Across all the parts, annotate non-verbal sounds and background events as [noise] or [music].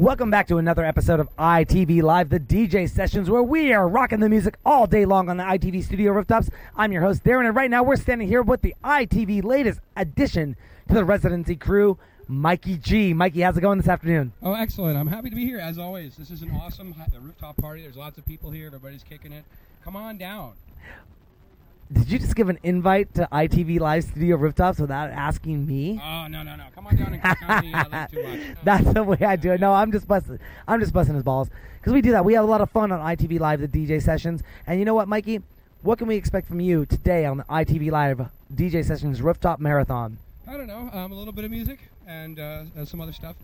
Welcome back to another episode of ITV Live, the DJ sessions, where we are rocking the music all day long on the ITV studio rooftops. I'm your host, Darren, and right now we're standing here with the ITV latest addition to the residency crew, Mikey G. Mikey, how's it going this afternoon? Oh, excellent. I'm happy to be here, as always. This is an awesome rooftop party. There's lots of people here. Everybody's kicking it. Come on down. Did you just give an invite to ITV Live studio rooftops without asking me? Oh, no, no, no. Come on down and kick on me. I too much. Oh, [laughs] That's the way I do it. No, I'm just busting. I'm just busting his balls because we do that. We have a lot of fun on ITV Live, the DJ sessions. And you know what, Mikey? What can we expect from you today on the ITV Live DJ sessions rooftop marathon? I don't know. Um, a little bit of music and uh, uh, some other stuff.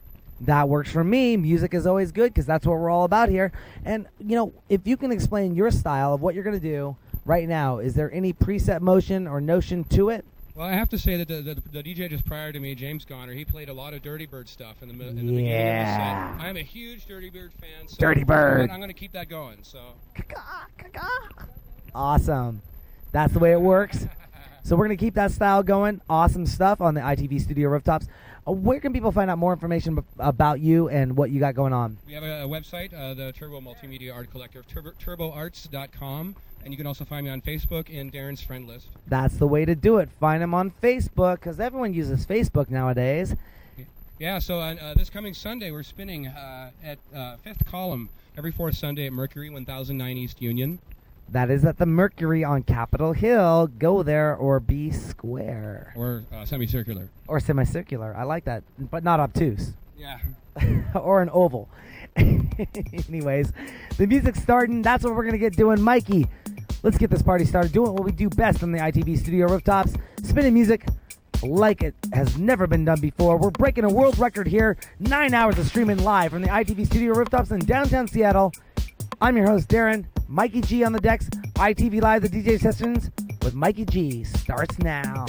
That works for me. Music is always good because that's what we're all about here. And you know, if you can explain your style of what you're going to do right now, is there any preset motion or notion to it? Well, I have to say that the, the, the DJ just prior to me, James Goner, he played a lot of Dirty Bird stuff in the, in the beginning of the Yeah. set. I'm a huge Dirty Bird fan. So Dirty Bird. I'm going to keep that going. So Awesome. That's the way it works. [laughs] So we're going to keep that style going. Awesome stuff on the ITV studio rooftops. Uh, where can people find out more information b- about you and what you got going on? we have a, a website, uh, the Turbo Multimedia Art Collective, turbo, turboarts.com. And you can also find me on Facebook in Darren's friend list. That's the way to do it. Find him on Facebook because everyone uses Facebook nowadays. Yeah, so uh, uh, this coming Sunday we're spinning uh, at uh, Fifth Column every fourth Sunday at Mercury 1009 East Union. That is at the Mercury on Capitol Hill. Go there or be square or uh, semicircular. or semicircular. I like that, but not obtuse. Yeah. [laughs] or an oval. [laughs] Anyways, the music's starting. That's what we're gonna get doing, Mikey. Let's get this party started. Doing what we do best on the ITV studio rooftops, spinning music like it has never been done before. We're breaking a world record here. Nine hours of streaming live from the ITV studio rooftops in downtown Seattle. I'm your host, Darren. Mikey G on the decks. ITV Live, the DJ sessions with Mikey G starts now.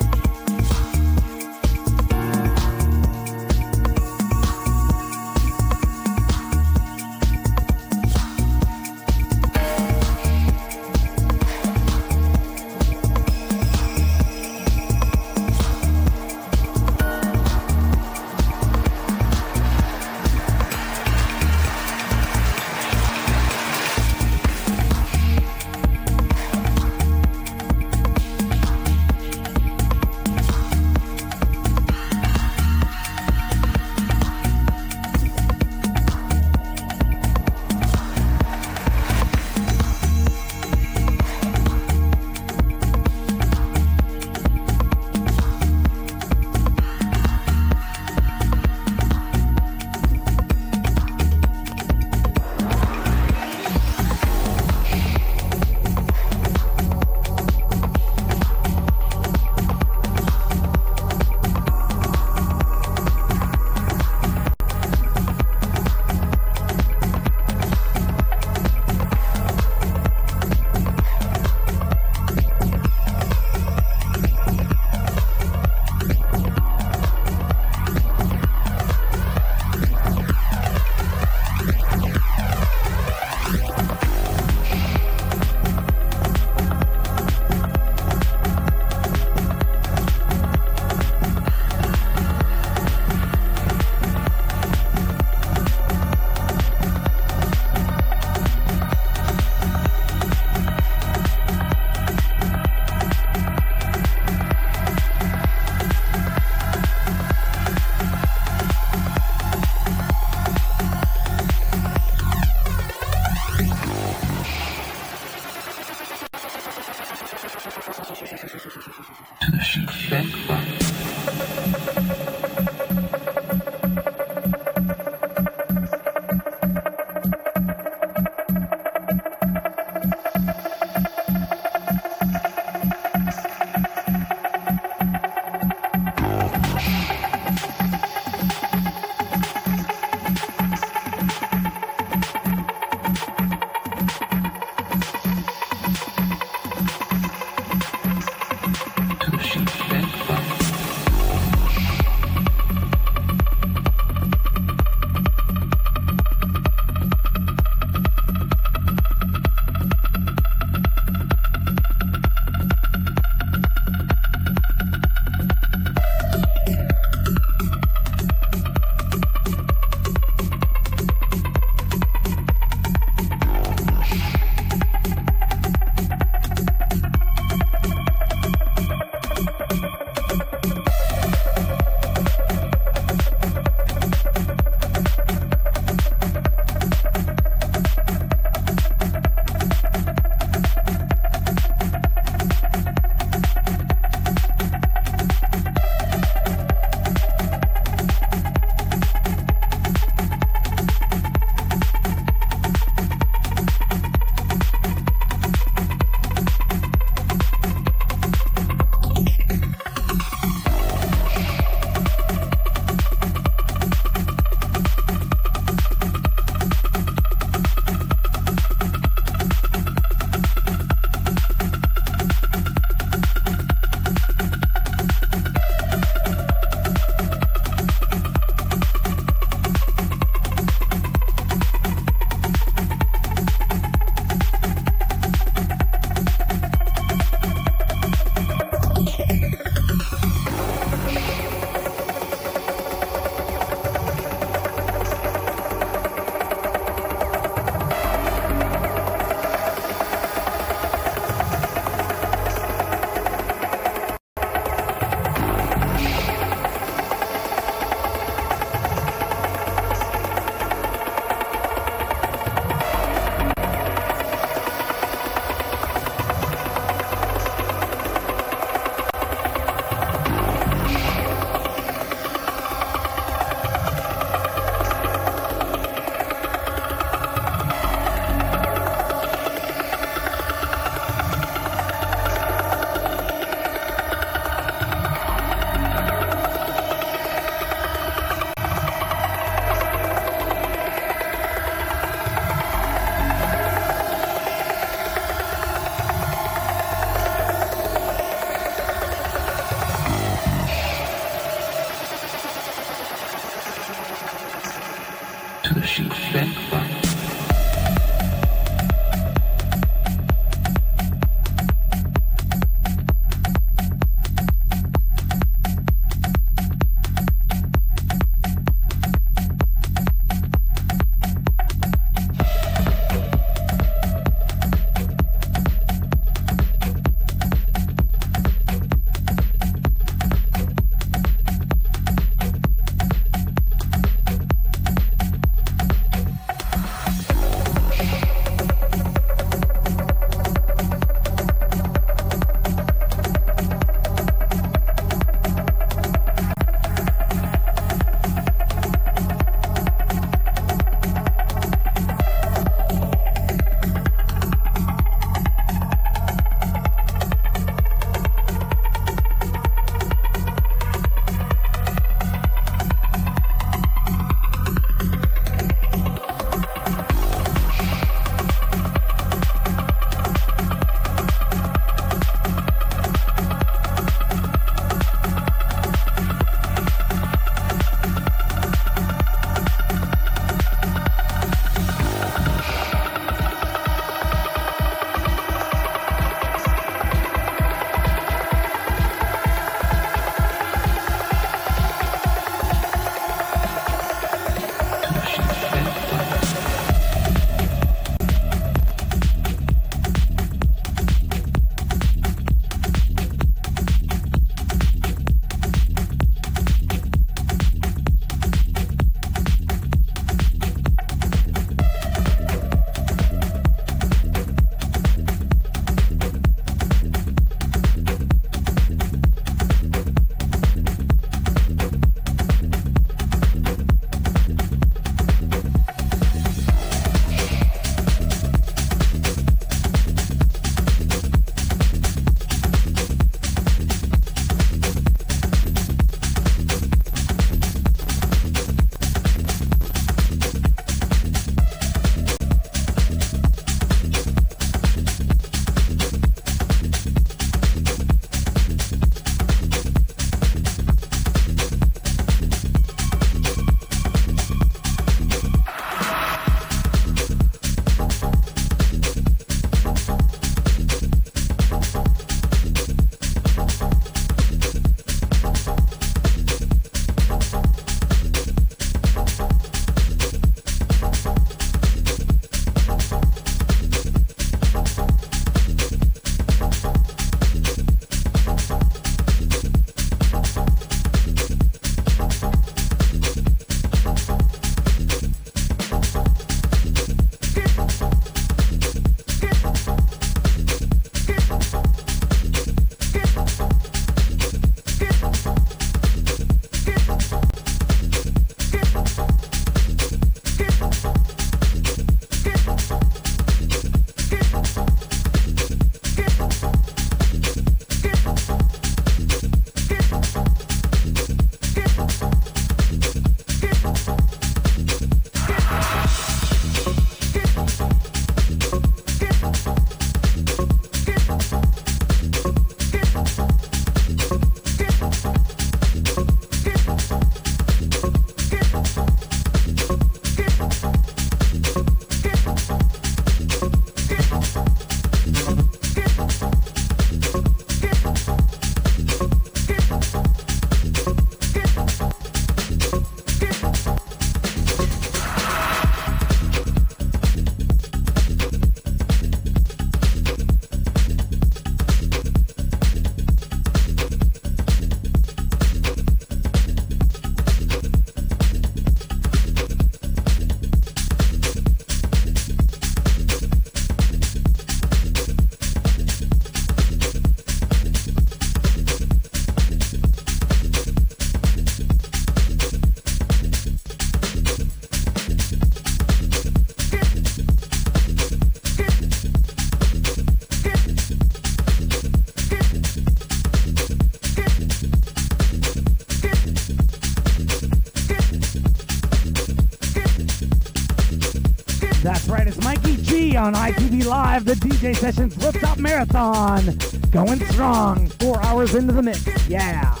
On ITV Live, the DJ Sessions Rooftop Marathon. Going strong. Four hours into the mix. Yeah.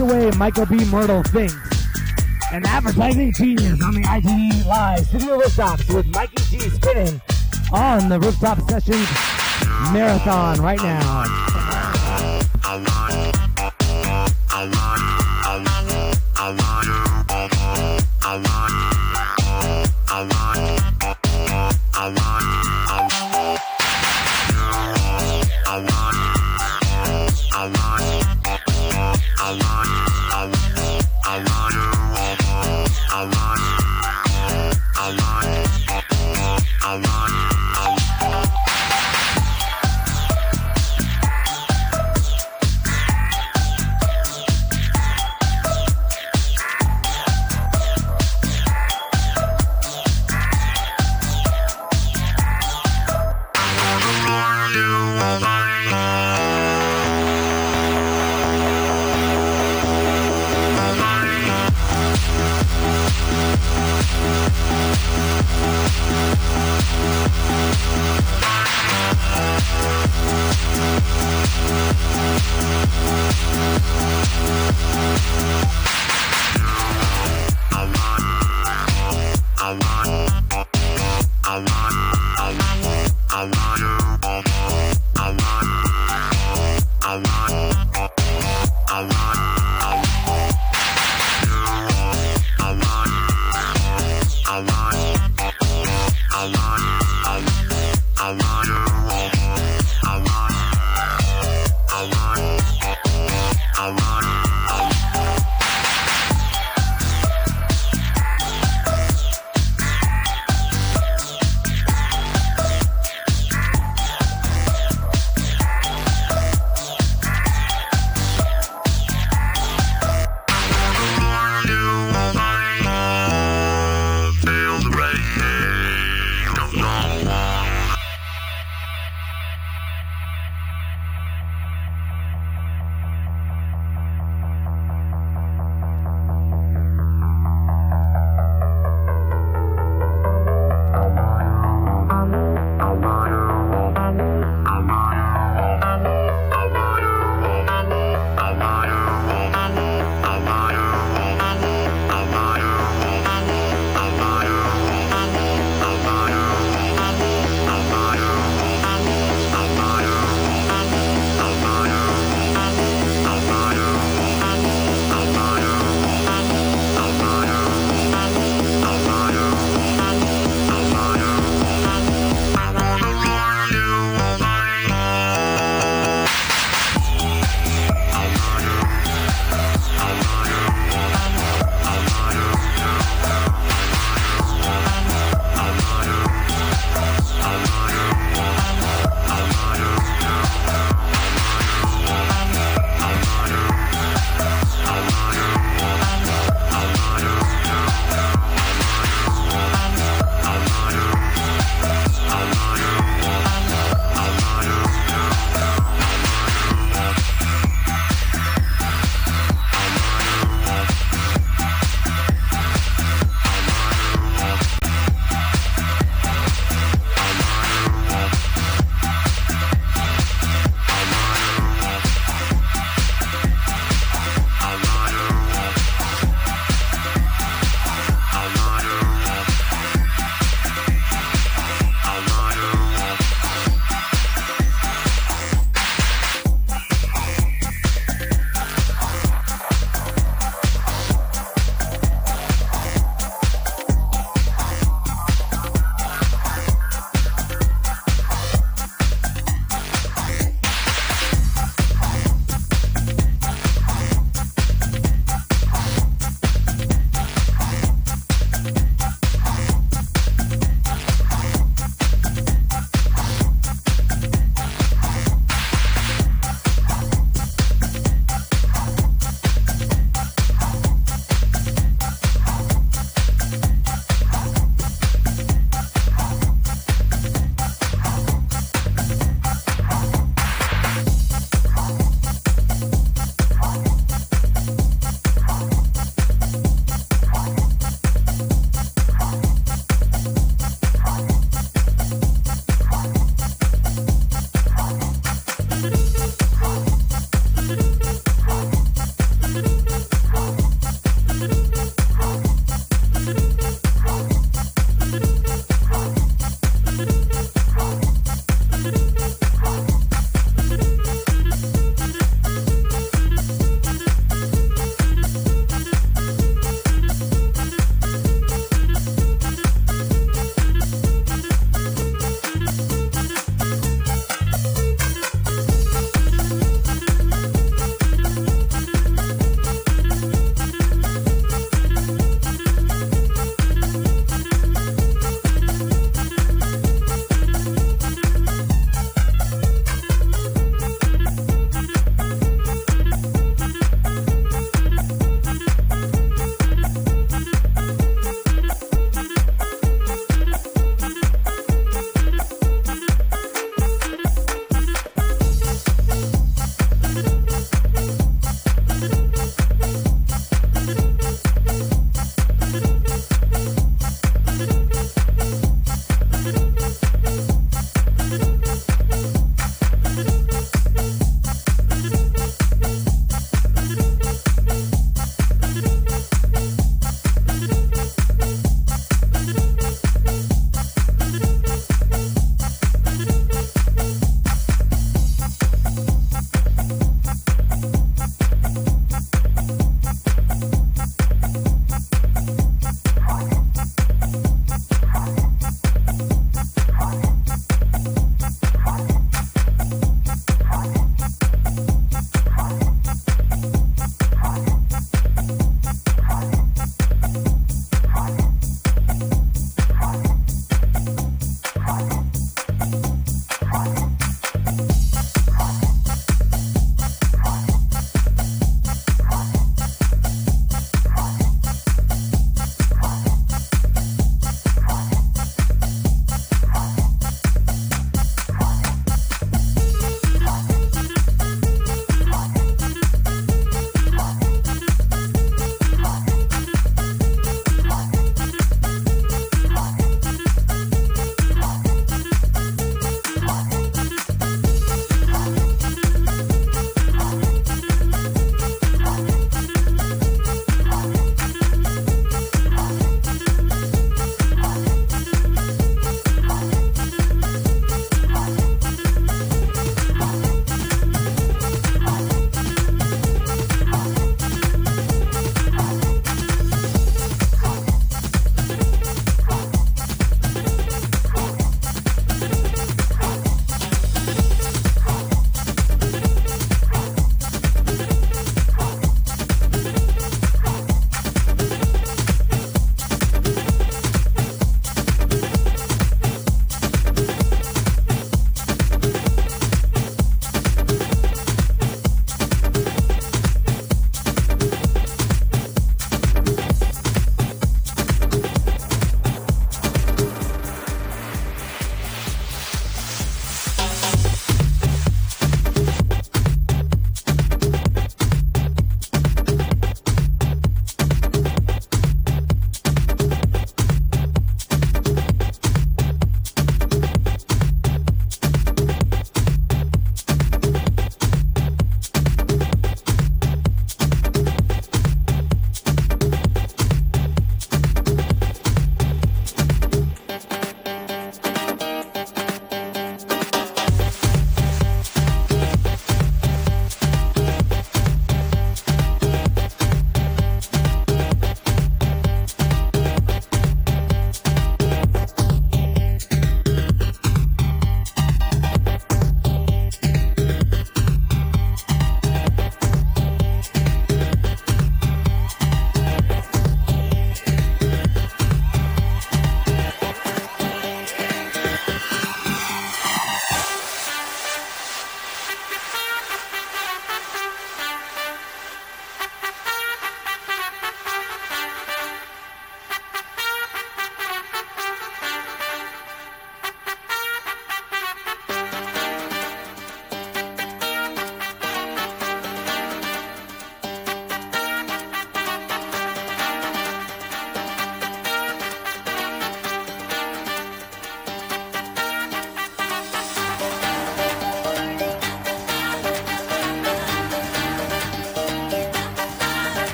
like the way Michael B. Myrtle thinks. An advertising genius on the ITV Live Studio Rooftops with Mikey G spinning on the Rooftop Sessions Marathon right now.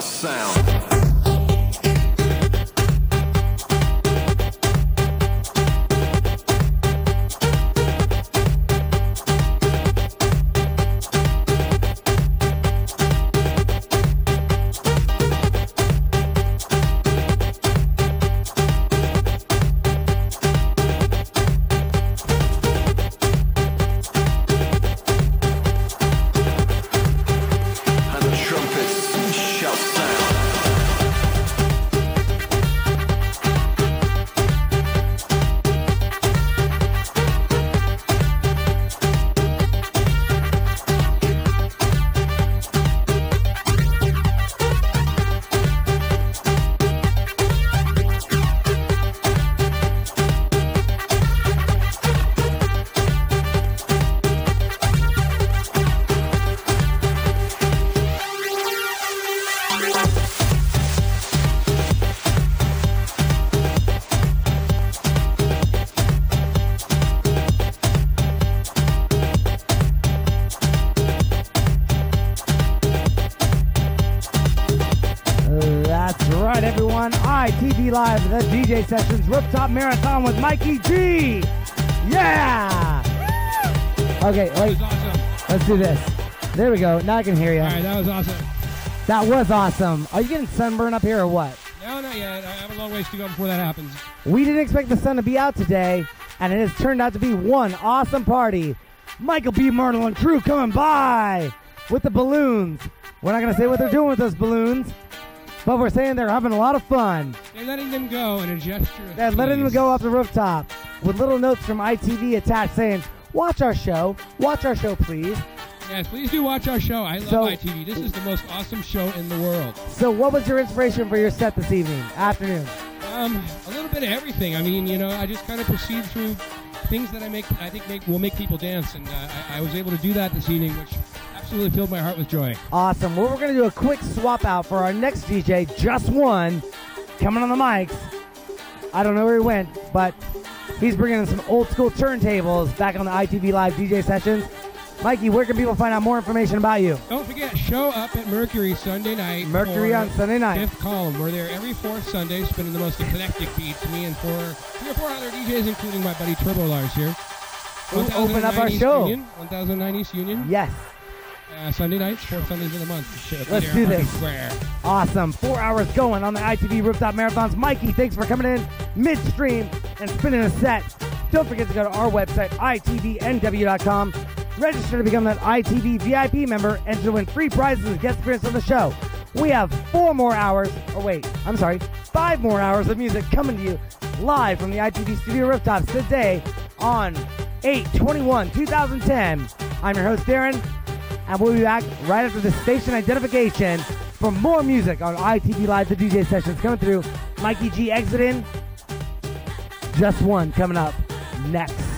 Sound. DJ Sessions Rooftop Marathon with Mikey G. Yeah! Okay, That wait, was awesome. let's do this. There we go. Now I can hear you. All right, that was awesome. That was awesome. Are you getting sunburn up here or what? No, not yet. I have a long ways to go before that happens. We didn't expect the sun to be out today, and it has turned out to be one awesome party. Michael B. Myrtle and crew coming by with the balloons. We're not going to say what they're doing with those balloons, but we're saying they're having a lot of fun. They're letting them go in a gesture They're letting them go off the rooftop with little notes from ITV attached saying, Watch our show. Watch our show, please. Yes, please do watch our show. I love So- ITV. This is the most awesome show in the world. So, what was your inspiration for your set this evening, afternoon? Um, a little bit of everything. I mean, you know, I just kind of proceed through things that I make. I think make will make people dance, and uh, I, I was able to do that this evening, which absolutely filled my heart with joy. Awesome. Well, we're going to do a quick swap out for our next DJ, Just One, coming on the mics. I don't know where he went, but he's bringing in some old school turntables back on the ITV Live DJ sessions. Mikey, where can people find out more information about you? Don't forget, show up at Mercury Sunday night. Mercury on Sunday night. Fifth column. We're there every fourth Sunday, spinning the most eclectic beats. Me and four, three or four other DJs, including my buddy Turbo Lars here. Who open up our show. Union, 1009 East Union. Yes. Uh, Sunday nights, fourth Sundays of the month. Shit, Let's do this. Square. Awesome. Four hours going on the ITV Rooftop Marathons. Mikey, thanks for coming in midstream and spinning a set. Don't forget to go to our website, itvnw.com. Register to become an ITV VIP member and to win free prizes and guest appearance on the show. We have four more hours, or wait, I'm sorry, five more hours of music coming to you live from the ITV Studio Rooftops today on 8 21 2010. I'm your host, Darren, and we'll be back right after the station identification for more music on ITV Live, the DJ sessions coming through. Mikey G exiting. Just one coming up next.